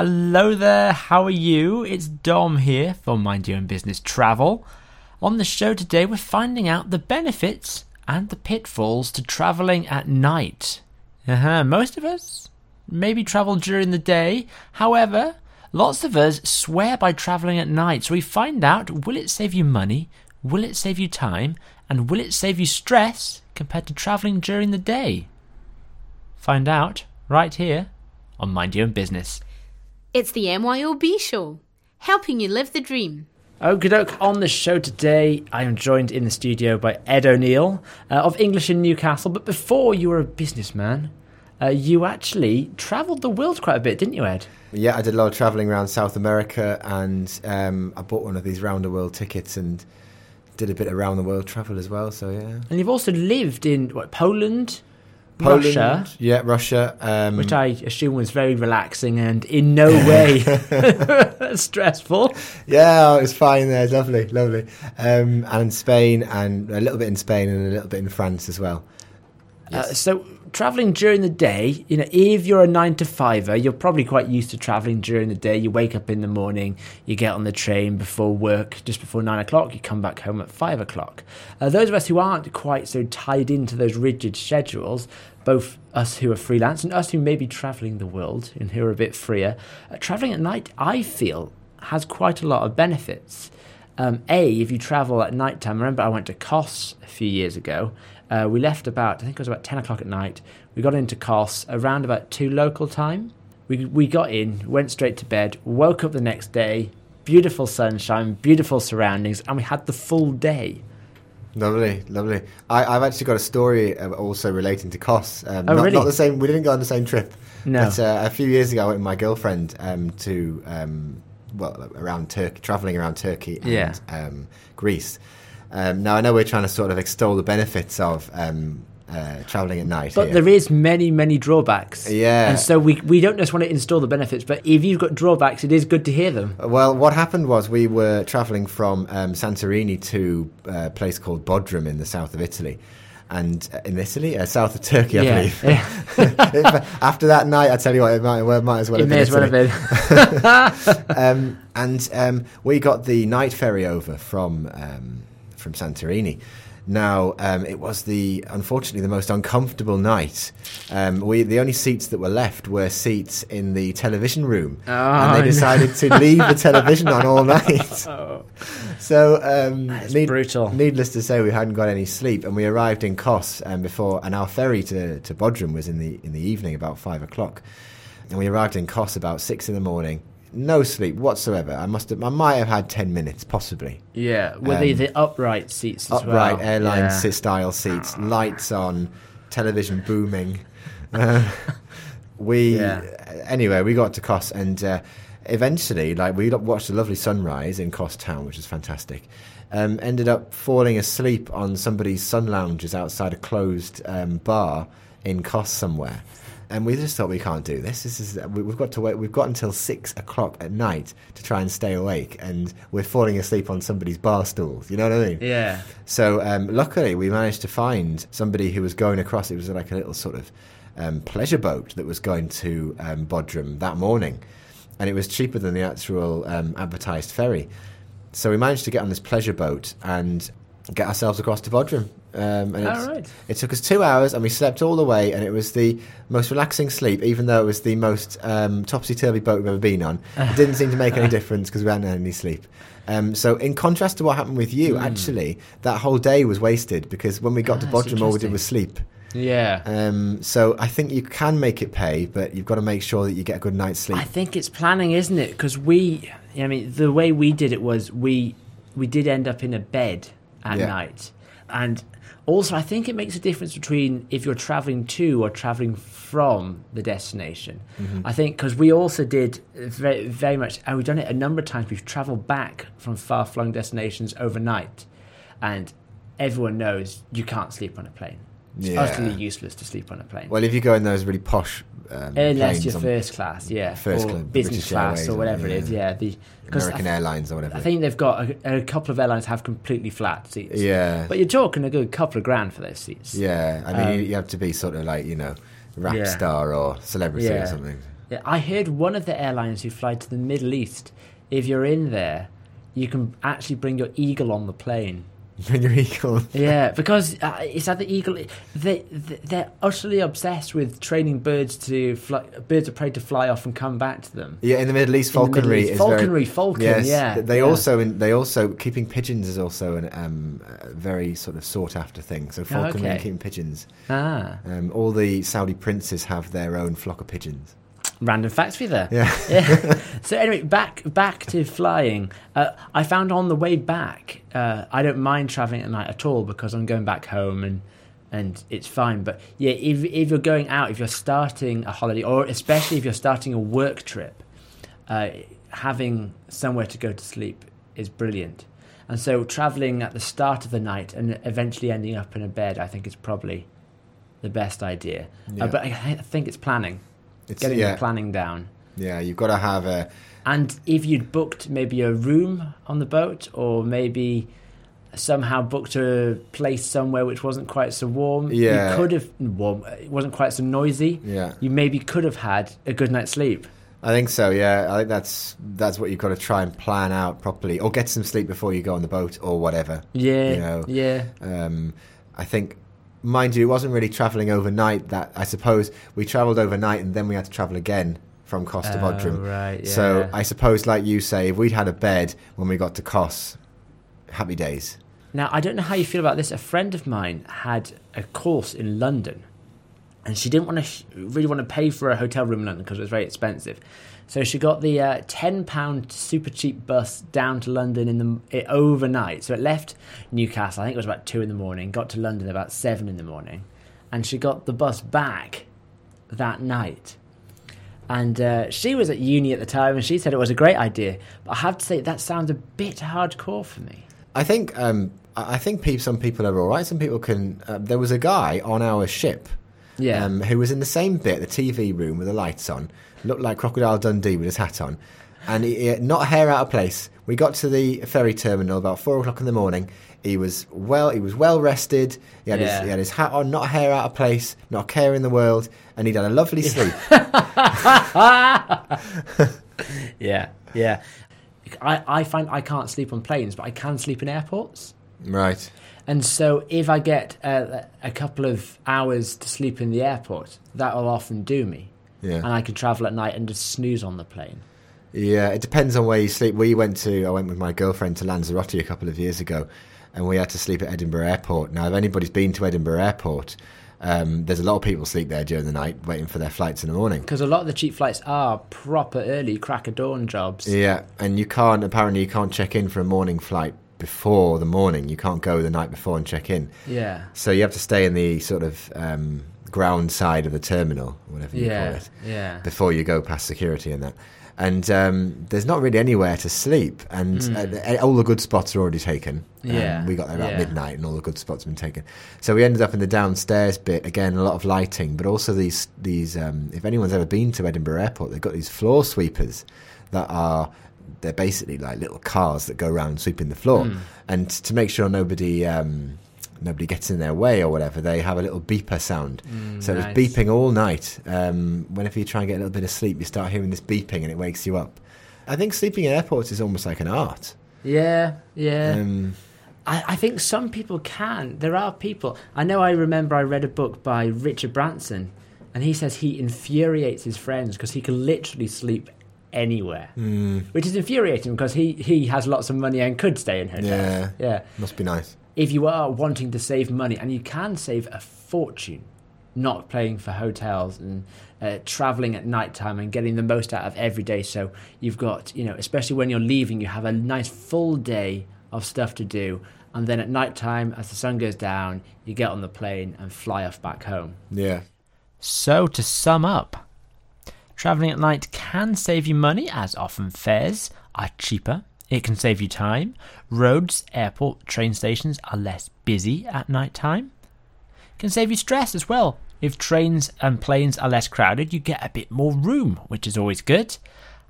Hello there, how are you? It's Dom here for Mind Your Own Business Travel. On the show today, we're finding out the benefits and the pitfalls to traveling at night. Uh-huh. Most of us maybe travel during the day. However, lots of us swear by traveling at night. So we find out will it save you money? Will it save you time? And will it save you stress compared to traveling during the day? Find out right here on Mind Your Own Business. It's the MYOB show, helping you live the dream. Okie doke. On the show today, I am joined in the studio by Ed O'Neill uh, of English in Newcastle. But before you were a businessman, uh, you actually travelled the world quite a bit, didn't you, Ed? Yeah, I did a lot of travelling around South America and um, I bought one of these round the world tickets and did a bit of around the world travel as well. So, yeah. And you've also lived in what, Poland, Poland, Russia, Yeah, Russia. Um, which I assume was very relaxing and in no way stressful. Yeah, it was fine there. Lovely, lovely. Um, and Spain and a little bit in Spain and a little bit in France as well. Uh, so traveling during the day, you know, if you're a nine to fiver, you're probably quite used to traveling during the day. You wake up in the morning, you get on the train before work, just before nine o'clock, you come back home at five o'clock. Uh, those of us who aren't quite so tied into those rigid schedules, both us who are freelance and us who may be traveling the world and who are a bit freer, uh, traveling at night, I feel, has quite a lot of benefits. Um, a, if you travel at night time, remember I went to Kos a few years ago. Uh, we left about, I think it was about 10 o'clock at night. We got into Kos around about 2 local time. We, we got in, went straight to bed, woke up the next day, beautiful sunshine, beautiful surroundings, and we had the full day. Lovely, lovely. I, I've actually got a story uh, also relating to Kos. Um, Oh, not, really? not the same. We didn't go on the same trip. No. But uh, a few years ago, I went with my girlfriend um, to um, well around Turkey, traveling around Turkey and Yeah. um, Greece. Um, now I know we're trying to sort of extol the benefits of um, uh, traveling at night. But here. there is many, many drawbacks. Yeah. And so we, we don't just want to install the benefits, but if you've got drawbacks, it is good to hear them. Well, what happened was we were travelling from um, Santorini to a place called Bodrum in the south of Italy. And uh, in Italy, uh, south of Turkey, I Yeah. believe. Yeah. After that night, I tell you what, it might, well, it might as well It have may been as well have been. um, and um, we got the night ferry over from um, from Santorini. Now um, it was the unfortunately the most uncomfortable night. Um, we the only seats that were left were seats in the television room, Oh, and they no. decided to leave the television on all night. So um, is brutal. Needless to say, we hadn't got any sleep, and we arrived in Kos um, before, and our ferry to to Bodrum was in the in the evening about five o'clock, and we arrived in Kos about six in the morning. No sleep whatsoever. I must have, I might have had ten minutes, possibly. yeah. Were they Um, the upright seats as Upright well? airline Yeah. style seats, lights on, television booming. Uh, we Yeah. anyway, we got to Kos and uh, eventually, like we watched a lovely sunrise in Kos town, which was fantastic. Um, ended up falling asleep on somebody's sun lounges outside a closed um, bar in Kos somewhere. And we just thought we can't do this. This is we- we've got to wait. We've got until six o'clock at night to try and stay awake, and we're falling asleep on somebody's bar stools. You know what I mean? Yeah. So um, luckily, we managed to find somebody who was going across. It was like a little sort of um, pleasure boat that was going to um, Bodrum that morning, and it was cheaper than the actual um, advertised ferry. So we managed to get on this pleasure boat and get ourselves across to Bodrum. Um, and right. it took us two hours, and we slept all the way, and it was the most relaxing sleep, even though it was the most um, topsy turvy boat we've ever been on. It didn't seem to make any difference because we hadn't had any sleep. Um, so, in contrast to what happened with you, actually, that whole day was wasted because when we got to. Ah, that's Bodrum, all we did was sleep. Yeah. Um, so, I think you can make it pay, but you've got to make sure that you get a good night's sleep. I think it's planning, isn't it? Because we, I mean, the way we did it was we we did end up in a bed at Yeah. night, and also I think it makes a difference between if you're traveling to or traveling from the destination. Mm-hmm. I think because we also did very, very much, and we've done it a number of times. We've travelled back from far flung destinations overnight, and everyone knows you can't sleep on a plane. It's Yeah. utterly useless to sleep on a plane. well, if you go in those really posh um, Unless you're first class, yeah, First or class, business British class Airways or or- whatever it yeah. is, yeah. The American I, Airlines or whatever. I think they've got a, a couple of airlines have completely flat seats. yeah. but you're talking a good couple of grand for those seats. Yeah, I mean, Um, you, you have to be sort of like you know, rap Yeah. star or celebrity Yeah. or something. Yeah, I heard one of the airlines who fly to the Middle East, if you're in there, you can actually bring your eagle on the plane. When you're eagle. Yeah, because uh, it's at the eagle. They they're utterly obsessed with training birds to fly. Birds of prey to fly off and come back to them. Yeah, in the Middle East, Middle falconry is Falconry, very, falcon, Yes, yeah, They yeah. also they also keeping pigeons is also an, um, a very sort of sought after thing. So falconry and okay. keeping pigeons. Ah, Um, all the Saudi princes have their own flock of pigeons. Random facts for you there. Yeah. yeah. So anyway, back back to flying. Uh, I found on the way back, uh, I don't mind traveling at night at all because I'm going back home and and it's fine. But yeah, if if you're going out, if you're starting a holiday, or especially if you're starting a work trip, uh, having somewhere to go to sleep is brilliant. And so traveling at the start of the night and eventually ending up in a bed, I think is probably the best idea. Yeah. Uh, but I, I think it's planning, It's, getting yeah, the planning down. yeah. You've got to have a And if you'd booked maybe a room on the boat, or maybe somehow booked a place somewhere which wasn't quite so warm, Yeah. you could have warm. It wasn't quite so noisy. yeah. You maybe could have had a good night's sleep. I think so. Yeah, I think that's that's what you've got to try and plan out properly, or get some sleep before you go on the boat, or whatever. Yeah, You know, yeah, Um, I think, mind you, it wasn't really travelling overnight. That I suppose we travelled overnight and then we had to travel again from Kos to Oh, Bodrum. right, So. I suppose, like you say, if we'd had a bed when we got to Kos, happy days. Now, I don't know how you feel about this. A friend of mine had a course in London, and she didn't want to really want to pay for a hotel room in London because it was very expensive. So she got the uh, ten pound super cheap bus down to London in the it, overnight. So it left Newcastle. I think it was about two in the morning. Got to London about seven in the morning, and she got the bus back that night. And uh, she was at uni at the time, and she said it was a great idea. But I have to say that sounds a bit hardcore for me. I think um, I think some people are all right. Some people can. Uh, there was a guy on our ship Yeah. um, who was in the same bit, the TV room with the lights on, looked like Crocodile Dundee with his hat on, and he, he had not a hair out of place. We got to the ferry terminal about four o'clock in the morning. He was well. He was well rested. He had, Yeah. his, he had his hat on, not a hair out of place, not a care in the world, and he'd had a lovely sleep. Yeah, yeah. I, I find I can't sleep on planes, but I can sleep in airports. right. And so if I get uh, a couple of hours to sleep in the airport, that will often do me. Yeah. And I can travel at night and just snooze on the plane. Yeah, it depends on where you sleep. We went to, I went with my girlfriend to Lanzarote a couple of years ago, and we had to sleep at Edinburgh Airport. Now, if anybody's been to Edinburgh Airport, um, there's a lot of people sleep there during the night, waiting for their flights in the morning. Because a lot of the cheap flights are proper early, crack of dawn jobs. Yeah, and you can't, apparently, you can't check in for a morning flight before the morning. You can't go the night before and check in. Yeah. So you have to stay in the sort of um, ground side of the terminal, whatever you call it. Yeah. before you go past security and that. And um, there's not really anywhere to sleep, and uh, all the good spots are already taken. Um. Yeah, we got there about yeah. midnight, and all the good spots have been taken. So we ended up in the downstairs bit again, a lot of lighting, but also these these. Um, if anyone's ever been to Edinburgh Airport, they've got these floor sweepers that are they're basically like little cars that go around sweeping the floor, Hmm. and to make sure nobody. Um, Nobody gets in their way or whatever. They have a little beeper sound, so nice. it's beeping all night. Um, whenever you try and get a little bit of sleep, you start hearing this beeping and it wakes you up. I think sleeping in airports is almost like an art. Yeah. Yeah. Um, I, I think some people can. There are people. I know I remember I read a book by Richard Branson, and he says he infuriates his friends because he can literally sleep anywhere. Hmm. Which is infuriating because he, he has lots of money and could stay in hotels. Yeah. Yeah. must be nice. If you are wanting to save money, and you can save a fortune not playing for hotels and uh, traveling at night time and getting the most out of every day. So you've got, you know, especially when you're leaving, you have a nice full day of stuff to do. And then at night time, as the sun goes down, you get on the plane and fly off back home. Yeah. So to sum up, traveling at night can save you money as often fares are cheaper. It can save you time. Roads, airport, train stations are less busy at night time. Can save you stress as well. If trains and planes are less crowded, you get a bit more room, which is always good.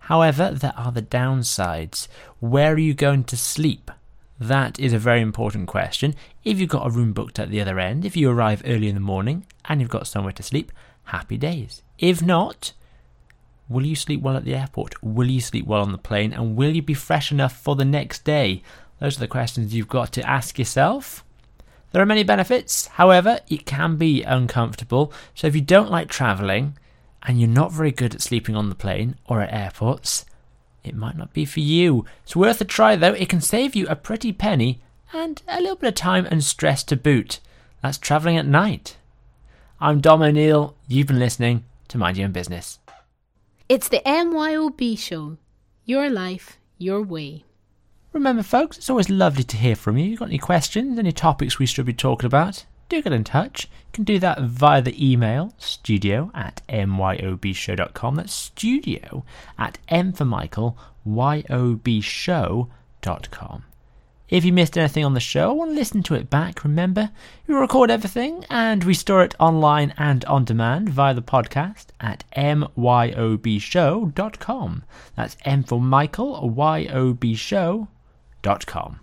However, there are the downsides. Where are you going to sleep? That is a very important question. If you've got a room booked at the other end, if you arrive early in the morning and you've got somewhere to sleep, happy days. If not, Will you sleep well at the airport? Will you sleep well on the plane? And will you be fresh enough for the next day? Those are the questions you've got to ask yourself. There are many benefits, however, it can be uncomfortable. So if you don't like travelling and you're not very good at sleeping on the plane or at airports, it might not be for you. It's worth a try though, it can save you a pretty penny and a little bit of time and stress to boot. That's travelling at night. I'm Dom O'Neill, you've been listening to Mind Your Own Business. It's the MYOB show. Your life, your way. Remember, folks, it's always lovely to hear from you. You've got any questions, any topics we should be talking about? Do get in touch. You can do that via the email studio at myobshow.com. That's studio at m for Michael, yobshow.com. If you missed anything on the show, want to listen to it back, remember, we record everything and we store it online and on demand via the podcast at myobshow.com. That's M for Michael, yobshow.com.